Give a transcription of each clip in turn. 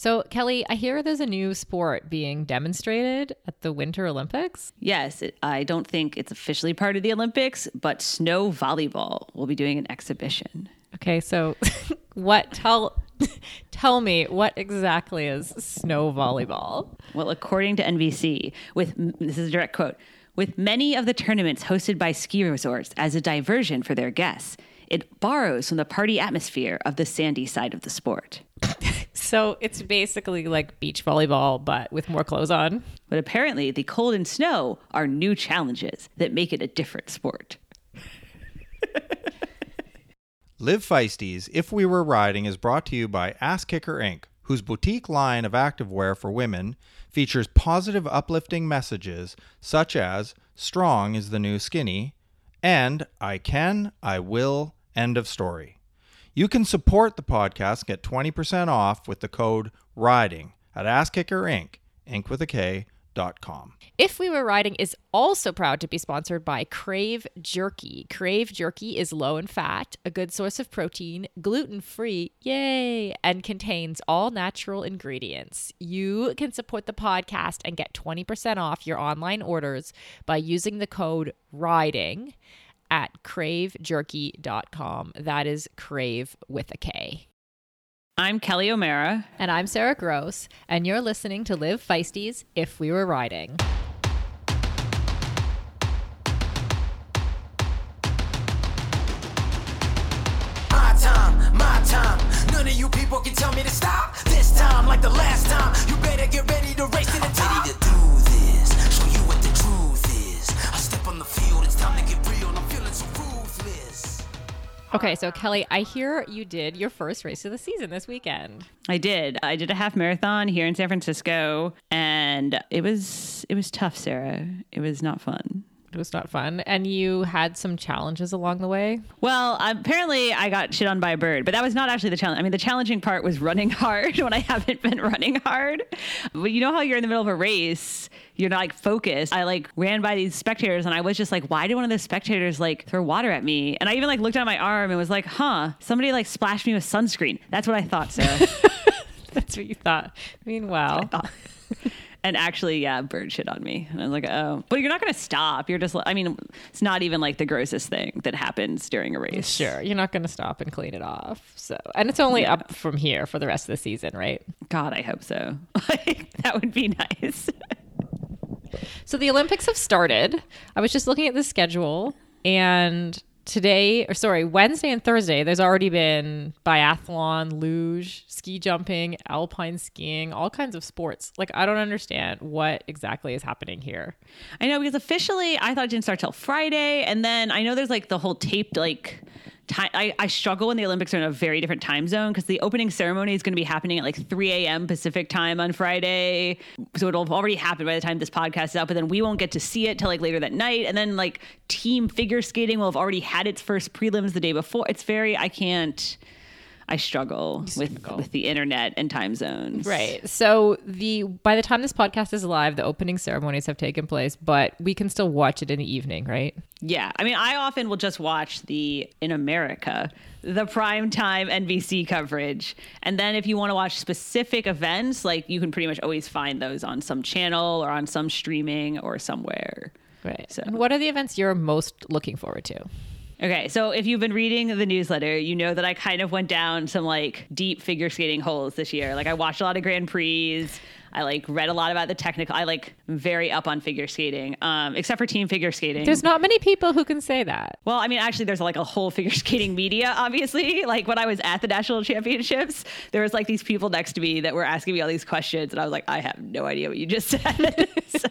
So, Kelly, I hear there's a new sport being demonstrated at the Winter Olympics. Yes, it, I don't think it's officially part of the Olympics, but snow volleyball will be doing an exhibition. Okay, so what tell tell me what exactly is snow volleyball? Well, according to NBC, with this is a direct quote, with many of the tournaments hosted by ski resorts as a diversion for their guests, it borrows from the party atmosphere of the sandy side of the sport. So it's basically like beach volleyball, but with more clothes on. But apparently, the cold and snow are new challenges that make it a different sport. Live Feisties If We Were Riding is brought to you by Ass Kicker Inc., whose boutique line of activewear for women features positive, uplifting messages such as Strong is the new skinny and I can, I will, end of story. You can support the podcast, get 20% off with the code RIDING at Asskicker Inc., with a K. If We Were Riding is also proud to be sponsored by Crave Jerky. Crave Jerky is low in fat, a good source of protein, gluten free, yay, and contains all natural ingredients. You can support the podcast and get 20% off your online orders by using the code RIDING at cravejerky.com. That is crave with a K. I'm Kelly O'Mara. And I'm Sarah Gross, and you're listening to Live Feisties If We Were Riding. My time, my time. None of you people can tell me to stop. This time, like the last time, you better Okay, so Kelly, I hear you did your first race of the season this weekend. I did. I did a half marathon here in San Francisco, and it was it was tough, Sarah. It was not fun. It was not fun. And you had some challenges along the way. Well, apparently I got shit on by a bird, but that was not actually the challenge. I mean, the challenging part was running hard when I haven't been running hard. But you know how you're in the middle of a race, you're not like focused. I like ran by these spectators and I was just like, why did one of those spectators like throw water at me? And I even like looked at my arm and was like, huh, somebody like splashed me with sunscreen. That's what I thought, Sarah. That's what you thought. Meanwhile, and actually, yeah, bird shit on me. And I was like, oh, but you're not going to stop. You're just, I mean, it's not even like the grossest thing that happens during a race. sure, you're not going to stop and clean it off. So, and it's only Yeah. up from here for the rest of the season, right? God, I hope so. Like, that would be nice. So the Olympics have started. I was just looking at the schedule and today or sorry, Wednesday and Thursday there's already been biathlon, luge, ski jumping, alpine skiing, all kinds of sports. Like I don't understand what exactly is happening here. I know because officially I thought it didn't start till Friday, and then I know there's like the whole taped like. Time, I, I struggle when the Olympics are in a very different time zone because the opening ceremony is going to be happening at like 3 a.m. Pacific time on Friday. So it'll have already happened by the time this podcast is out, but then we won't get to see it till like later that night. And then like team figure skating will have already had its first prelims the day before. It's very, I can't, I struggle with, struggle. with the internet and time zones. Right. So the by the time this podcast is live, the opening ceremonies have taken place, but we can still watch it in the evening, right? Yeah. I mean, I often will just watch the, in America, the prime time NBC coverage. And then if you want to watch specific events, like you can pretty much always find those on some channel or on some streaming or somewhere. Right. So- what are the events you're most looking forward to? Okay, so if you've been reading the newsletter, you know that I kind of went down some like deep figure skating holes this year. Like I watched a lot of Grand Prix. I like read a lot about the technical. I like very up on figure skating, um, except for team figure skating. There's not many people who can say that. Well, I mean, actually, there's like a whole figure skating media, obviously. Like when I was at the national championships, there was like these people next to me that were asking me all these questions, and I was like, I have no idea what you just said. So-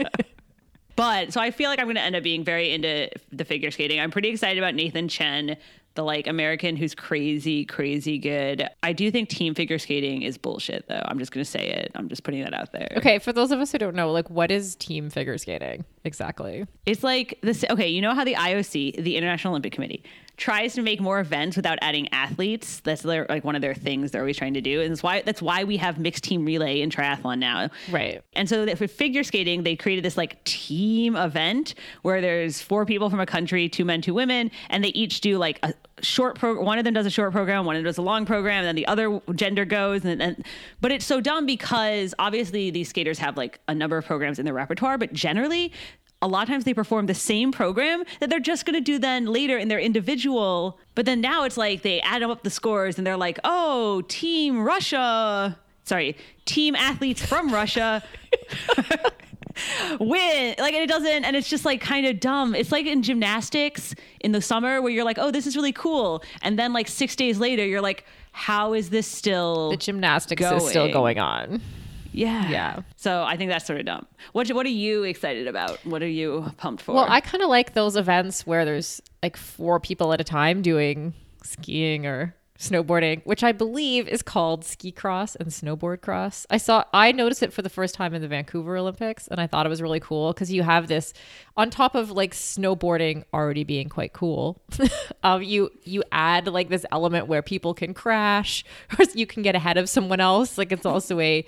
But so I feel like I'm going to end up being very into the figure skating. I'm pretty excited about Nathan Chen, the like American who's crazy, crazy good. I do think team figure skating is bullshit, though. I'm just going to say it. I'm just putting that out there. Okay, for those of us who don't know, like what is team figure skating exactly? It's like this. Okay, you know how the IOC, the International Olympic Committee, tries to make more events without adding athletes. That's their like one of their things they're always trying to do, and that's why that's why we have mixed team relay in triathlon now. Right. And so for figure skating, they created this like team event where there's four people from a country, two men, two women, and they each do like a short program. One of them does a short program, one of them does a long program, and then the other gender goes. And, and but it's so dumb because obviously these skaters have like a number of programs in their repertoire, but generally. A lot of times they perform the same program that they're just going to do then later in their individual. But then now it's like they add up the scores and they're like, oh, Team Russia. Sorry, team athletes from Russia win like and it doesn't and it's just like kind of dumb it's like in gymnastics in the summer where you're like oh this is really cool and then like six days later you're like how is this still The gymnastics is still Going. going on. Yeah Yeah. so i think that's sort of dumb what what are you excited about what are you pumped for Well, I kind of like those events where there's like four people at a time doing skiing or snowboarding, which I believe is called ski cross and snowboard cross. I saw I noticed it for the first time in the Vancouver Olympics and I thought it was really cool cuz you have this on top of like snowboarding already being quite cool. um you you add like this element where people can crash or you can get ahead of someone else. Like it's also a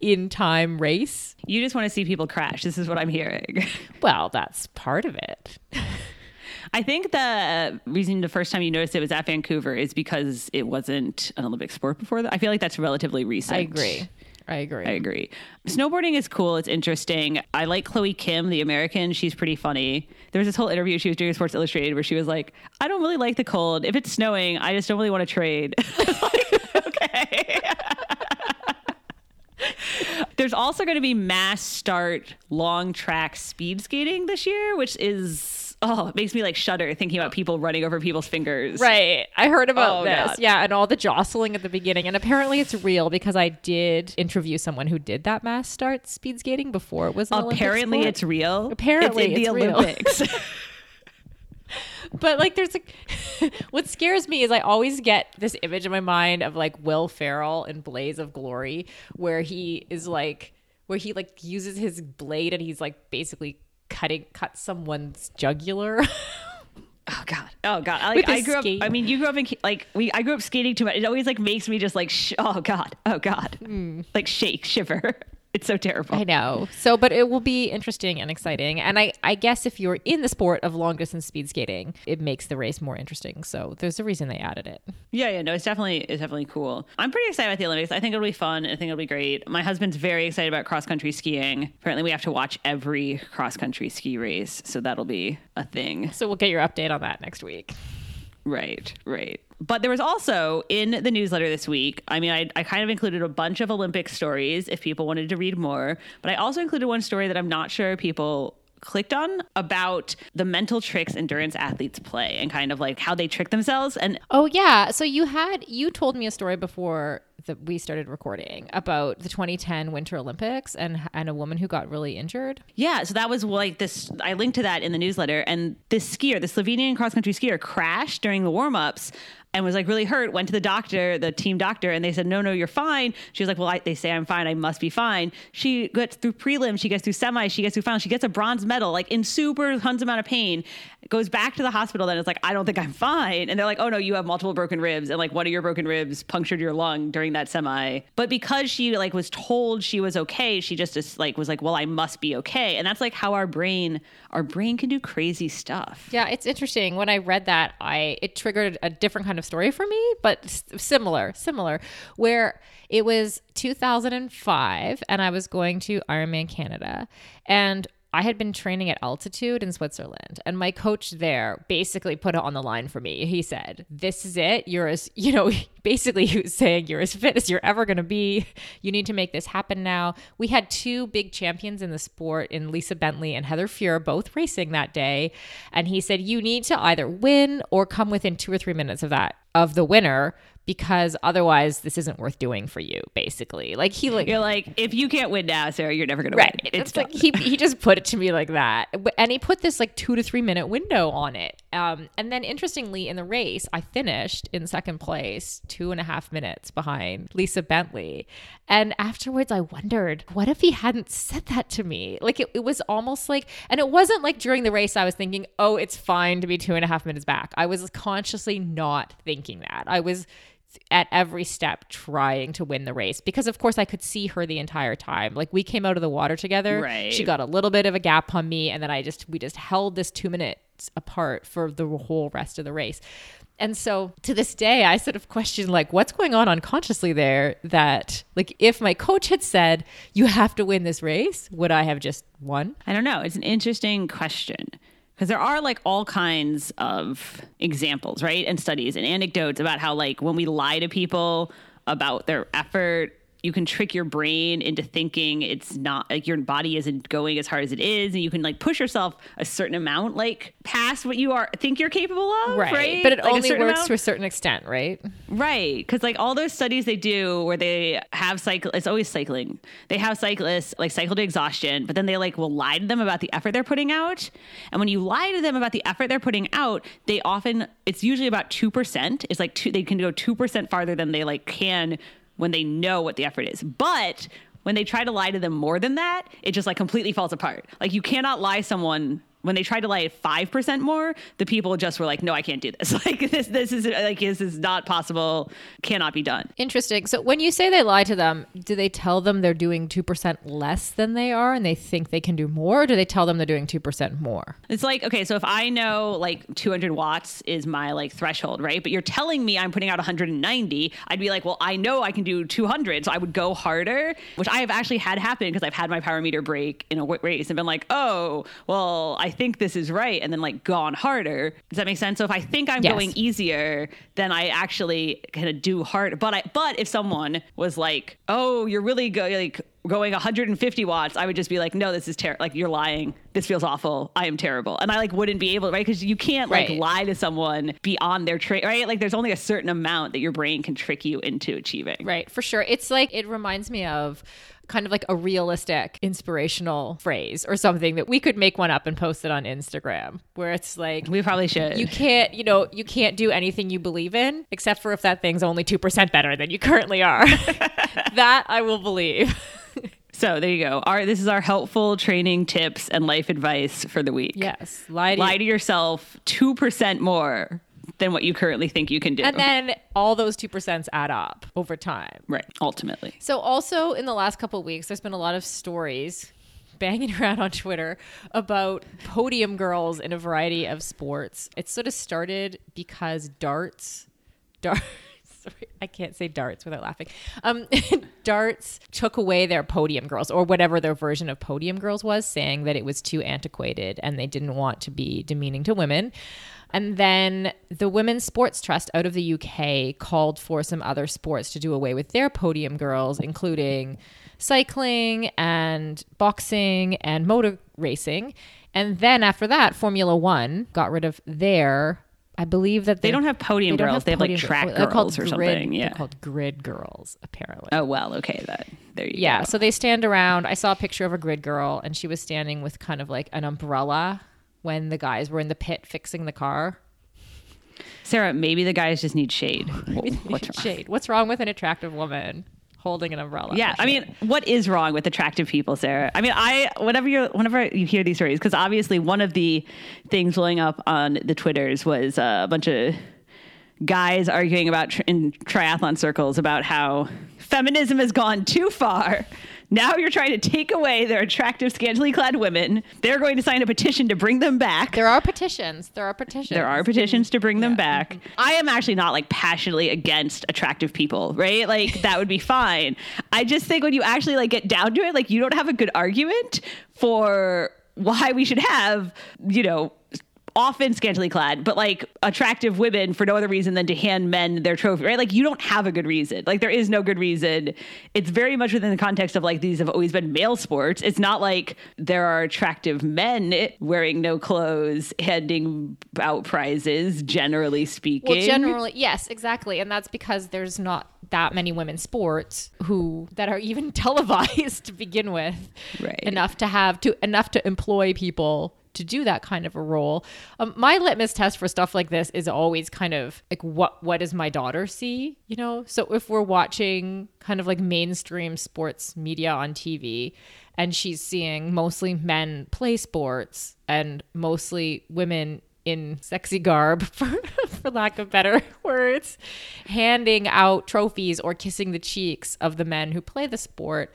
in time race. you just want to see people crash this is what i'm hearing Well, that's part of it. I think the reason the first time you noticed it was at Vancouver is because it wasn't an Olympic sport before that. I feel like that's relatively recent. I agree. I agree. I agree. Snowboarding is cool. It's interesting. I like Chloe Kim, the American. She's pretty funny. There was this whole interview she was doing Sports Illustrated where she was like, I don't really like the cold. If it's snowing, I just don't really want to trade. Like, okay. There's also going to be mass start long track speed skating this year, which is, oh, it makes me like shudder thinking about people running over people's fingers. Right. I heard about Oh, this. God. Yeah, and all the jostling at the beginning. And apparently it's real because I did interview someone who did that mass start speed skating before it was Apparently, it's real. Apparently it's it's the real. Olympics. But like there's like what scares me is I always get this image in my mind of like Will Ferrell in Blades of Glory where he is like where he like uses his blade and he's like basically cutting cut someone's jugular. Oh God! Oh God! I, like, I grew skate. up. I mean, you grew up in like we. I grew up skating too much. It always like makes me just like, sh- oh God, oh God, hmm. like shake, shiver. It's so terrible. I know. So, but it will be interesting and exciting. And I, I guess if you're in the sport of long distance speed skating, it makes the race more interesting. So there's a reason they added it. Yeah, yeah, no, it's definitely it's definitely cool. I'm pretty excited about the Olympics. I think it'll be fun. I think it'll be great. My husband's very excited about cross country skiing. Apparently, we have to watch every cross country ski race, so that'll be a thing. So we'll get your update on that next week. Right, right. But there was also in the newsletter this week, I mean, I, I kind of included a bunch of Olympic stories if people wanted to read more, but I also included one story that I'm not sure people clicked on about the mental tricks endurance athletes play and kind of like how they trick themselves. And Oh yeah. So you had you told me a story before that we started recording about the 2010 Winter Olympics and and a woman who got really injured. yeah, so that was like this. I linked to that in the newsletter. And this skier, the Slovenian cross country skier, crashed during the warm ups and was like really hurt. Went to the doctor, the team doctor, and they said, "No, no, you're fine." She was like, "Well, I, they say I'm fine. I must be fine." She gets through prelims, she gets through semis, she gets through finals, she gets a bronze medal, like in super tons amount of pain. Goes back to the hospital. Then it's like, "I don't think I'm fine," and they're like, "Oh no, you have multiple broken ribs, and like one of your broken ribs punctured your lung during that semi." But because she like was told she was okay, she just just like was like, "Well, I must be okay," and that's like how our brain, our brain can do crazy stuff. Yeah, it's interesting. When I read that, I it triggered a different kind of story for me, but similar, similar, where it was 2005 and I was going to Ironman Canada. And I had been training at altitude in Switzerland, and my coach there basically put it on the line for me. He said, This is it. You're as, you know, basically, he was saying, You're as fit as you're ever going to be. You need to make this happen now. We had two big champions in the sport in Lisa Bentley and Heather Fuhr, both racing that day. And he said, You need to either win or come within two or three minutes of that, of the winner, because otherwise, this isn't worth doing for you, basically. Like, he, like, You're like, if you can't win now, Sarah, you're never gonna Right. win. It's, It's like he he just put it to me like that, and he put this like two to three minute window on it. Um, and then interestingly, in the race, I finished in second place, two and a half minutes behind Lisa Bentley. And afterwards, I wondered, what if he hadn't said that to me? Like it, it was almost like, and it wasn't like during the race I was thinking, oh, it's fine to be two and a half minutes back. I was consciously not thinking that. I was at every step trying to win the race because of course I could see her the entire time. Like we came out of the water together. Right. She got a little bit of a gap on me and then I just we just held this 2 minutes apart for the whole rest of the race. And so to this day, I sort of question like, what's going on unconsciously there? That like, if my coach had said you have to win this race, would I have just won? I don't know. It's an interesting question because there are like all kinds of examples, right? And studies and anecdotes about how like when we lie to people about their effort you can trick your brain into thinking it's not like your body isn't going as hard as it is and you can like push yourself a certain amount like past what you are think you're capable of right, right? But it Like, only works amount. to a certain extent, right? Right, because like all those studies they do where they have cycle, it's always cycling. They have cyclists like cycle to exhaustion, but then they like will lie to them about the effort they're putting out. And when you lie to them about the effort they're putting out, they often it's usually about two percent. It's like two, they can go two percent farther than they like can when they know what the effort is. But when they try to lie to them more than that, it just like completely falls apart. Like you cannot lie someone when they tried to lie five percent more, the people just were like, "No, I can't do this. Like this, this is like this is not possible. Cannot be done." Interesting. So when you say they lie to them, do they tell them they're doing 2% less than they are and they think they can do more? Or do they tell them they're doing 2% more? It's like okay, so if I know like 200 watts is my like threshold, right? But you're telling me I'm putting out 190, I'd be like, well, I know I can do 200, so I would go harder, which I have actually had happen because I've had my power meter break in a race and been like, oh, well, I think this is right, and then like gone harder. Does that make sense? So if I think I'm Yes. going easier, then I actually kind of do hard. But I but if someone was like, oh, you're really go like going 150 watts, I would just be like, no, this is terrible. Like you're lying. This feels awful. I am terrible, and I like wouldn't be able, right? Because you can't like Right. lie to someone beyond their trait, right? Like there's only a certain amount that your brain can trick you into achieving. Right, for sure. It's like it reminds me of kind of like a realistic inspirational phrase or something that we could make one up and post it on Instagram where it's like We probably should. you can't, you know, you can't do anything you believe in except for if that thing's only 2% better than you currently are. that I will believe. so there you go. Our this is our helpful training tips and life advice for the week. Yes, lie to, Lie to yourself two percent more than what you currently think you can do. and then all those 2% add up over time. right, ultimately. So, also in the last couple of weeks, there's been a lot of stories banging around on Twitter about podium girls in a variety of sports. It sort of started because darts, darts. I can't say darts without laughing. Um, darts took away their podium girls, or whatever their version of podium girls was, saying that it was too antiquated and they didn't want to be demeaning to women. And then the Women's Sports Trust out of the UK called for some other sports to do away with their podium girls, including cycling and boxing and motor racing. And then after that, Formula One got rid of their. I believe that They don't have podium don't girls. They have, like, track They're girls or grid- something, yeah. they're called grid girls, apparently. Oh well, okay, that there you go. Yeah, go. so they stand around. I saw a picture of a grid girl, and she was standing with kind of like an umbrella when the guys were in the pit fixing the car. Sarah, maybe the guys just need shade. Wh- What's wrong? Shade. What's wrong with an attractive woman holding an umbrella? Yeah, I mean, what is wrong with attractive people, Sarah? I mean, I whenever you whenever you hear these stories, because obviously one of the things blowing up on the twitters was uh, a bunch of guys arguing about tr- in triathlon circles about how feminism has gone too far. Now you're trying to take away their attractive, scantily clad women. They're going to sign a petition to bring them back. there are petitions. There are petitions. There are petitions to bring them Yeah. back. Mm-hmm. I am actually not like passionately against attractive people, right? Like that would be fine. I just think when you actually like get down to it, like you don't have a good argument for why we should have, you know, often scantily clad, but like attractive women for no other reason than to hand men their trophy, right? Like you don't have a good reason. Like there is no good reason. It's very much within the context of like these have always been male sports. It's not like there are attractive men wearing no clothes, handing out prizes, generally speaking. Well, generally, yes, exactly, and that's because there's not that many women's sports who that are even televised to begin with, Right. Enough to have to enough to employ people to do that kind of a role. Um, my litmus test for stuff like this is always kind of like what what does my daughter see, you know? So if we're watching kind of like mainstream sports media on TV and she's seeing mostly men play sports and mostly women in sexy garb, for, for lack of better words, handing out trophies or kissing the cheeks of the men who play the sport,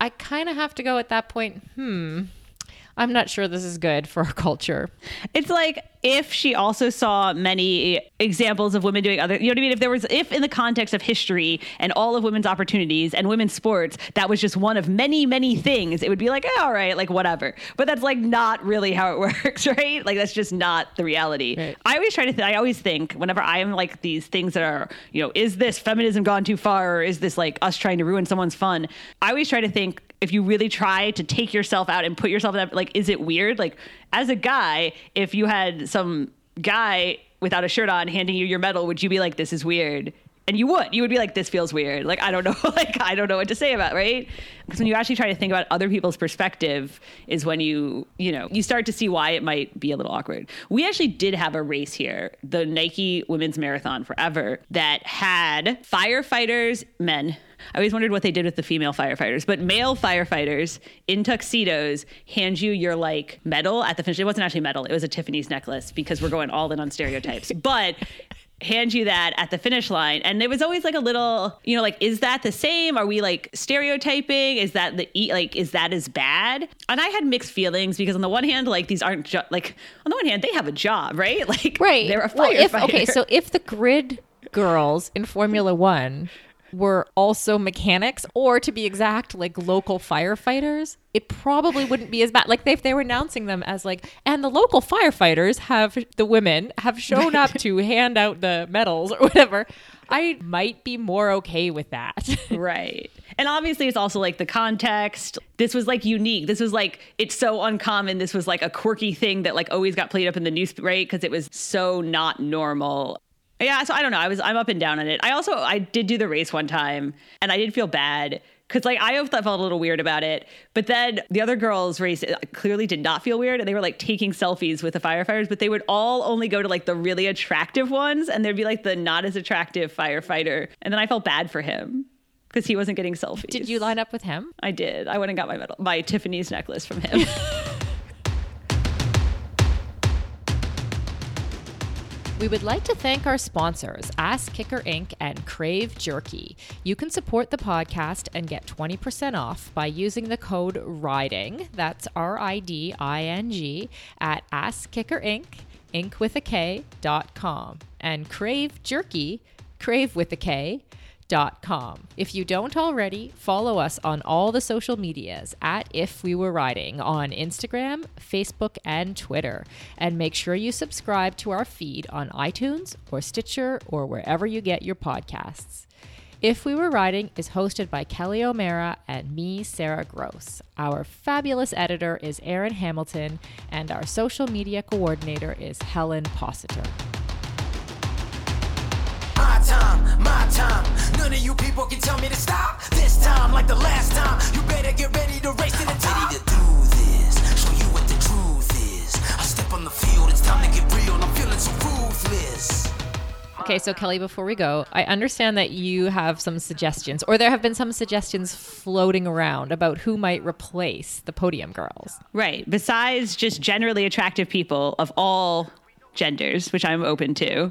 I kind of have to go at that point, hmm, I'm not sure this is good for our culture. It's like if she also saw many examples of women doing other, you know what I mean? If there was, if in the context of history and all of women's opportunities and women's sports, that was just one of many, many things, it would be like, eh, all right, like whatever. But that's like not really how it works, right? Like that's just not the reality. Right. I always try to, th- I always think whenever I am like these things that are, you know, is this feminism gone too far or is this like us trying to ruin someone's fun? I always try to think if you really try to take yourself out and put yourself in that, like, is it weird? Like, as a guy, if you had some guy without a shirt on handing you your medal, would you be like, this is weird? And you would. You would be like, this feels weird. Like, I don't know. like, I don't know what to say about, right? Because when you actually try to think about other people's perspective, is when you, you know, you start to see why it might be a little awkward. We actually did have a race here, the Nike Women's Marathon Forever, that had firefighters, men, I always wondered what they did with the female firefighters, but male firefighters in tuxedos hand you your like medal at the finish. It wasn't actually medal; it was a Tiffany's necklace because we're going all in on stereotypes. but hand you that at the finish line, and it was always like a little, you know, like is that the same? Are we like stereotyping? Is that the e- like is that as bad? And I had mixed feelings because on the one hand, like these aren't jo- like on the one hand they have a job, right? Like Right. they're a Well, firefighter. if, okay, so if the grid girls in Formula One were also mechanics, or to be exact, like local firefighters, it probably wouldn't be as bad. Like if they were announcing them as like, and the local firefighters have the women have shown up to hand out the medals or whatever. I might be more okay with that. Right. And obviously, it's also like the context. This was like unique. This was like, it's so uncommon. This was like a quirky thing that like always got played up in the news, right? Because it was so not normal. Yeah. So I don't know. I was, I'm up and down on it. I also, I did do the race one time and I did feel bad. Cause like I felt a little weird about it, but then the other girls' race uh, clearly did not feel weird, and they were like taking selfies with the firefighters, but they would all only go to like the really attractive ones, and there'd be like the not as attractive firefighter, and then I felt bad for him because he wasn't getting selfies. Did you line up with him? I did. I went and got my medal, my Tiffany's necklace from him. We would like to thank our sponsors, Ass Kicker Inc. and Crave Jerky. You can support the podcast and get 20% off by using the code RIDING, that's R I D I N G, at Ass Kicker Inc., Inc. with a K, dot com. And Crave Jerky, Crave with a K, If you don't already, follow us on all the social medias at If We Were Riding on Instagram, Facebook, and Twitter. And make sure you subscribe to our feed on iTunes or Stitcher or wherever you get your podcasts. If We Were Riding is hosted by Kelly O'Mara and me, Sarah Gross. Our fabulous editor is Aaron Hamilton, and our social media coordinator is Helen Possiter. My time, my time. None of you people can tell me to stop. This time, like the last time, you better get ready to race to the top. Ready to do this, show you what the truth is. I step on the field, it's time to get real. I'm feeling so ruthless. Okay, so Kelly, before we go, I understand that you have some suggestions, or there have been some suggestions floating around about who might replace the podium girls. right. Besides just generally attractive people of all genders, which I'm open to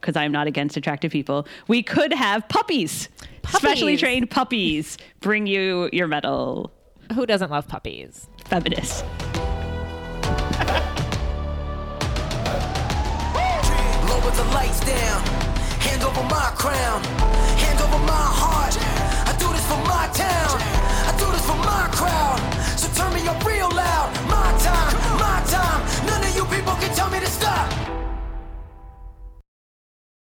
because I'm not against attractive people, we could have puppies, specially Puppies. trained puppies, bring you your medal. Who doesn't love puppies? Feminist. Lower the lights down. Hand over my crown. Hand over my heart. I do this for my town. I do this for my crowd. So turn me up real loud. My time, my time. None of you people can tell me to stop.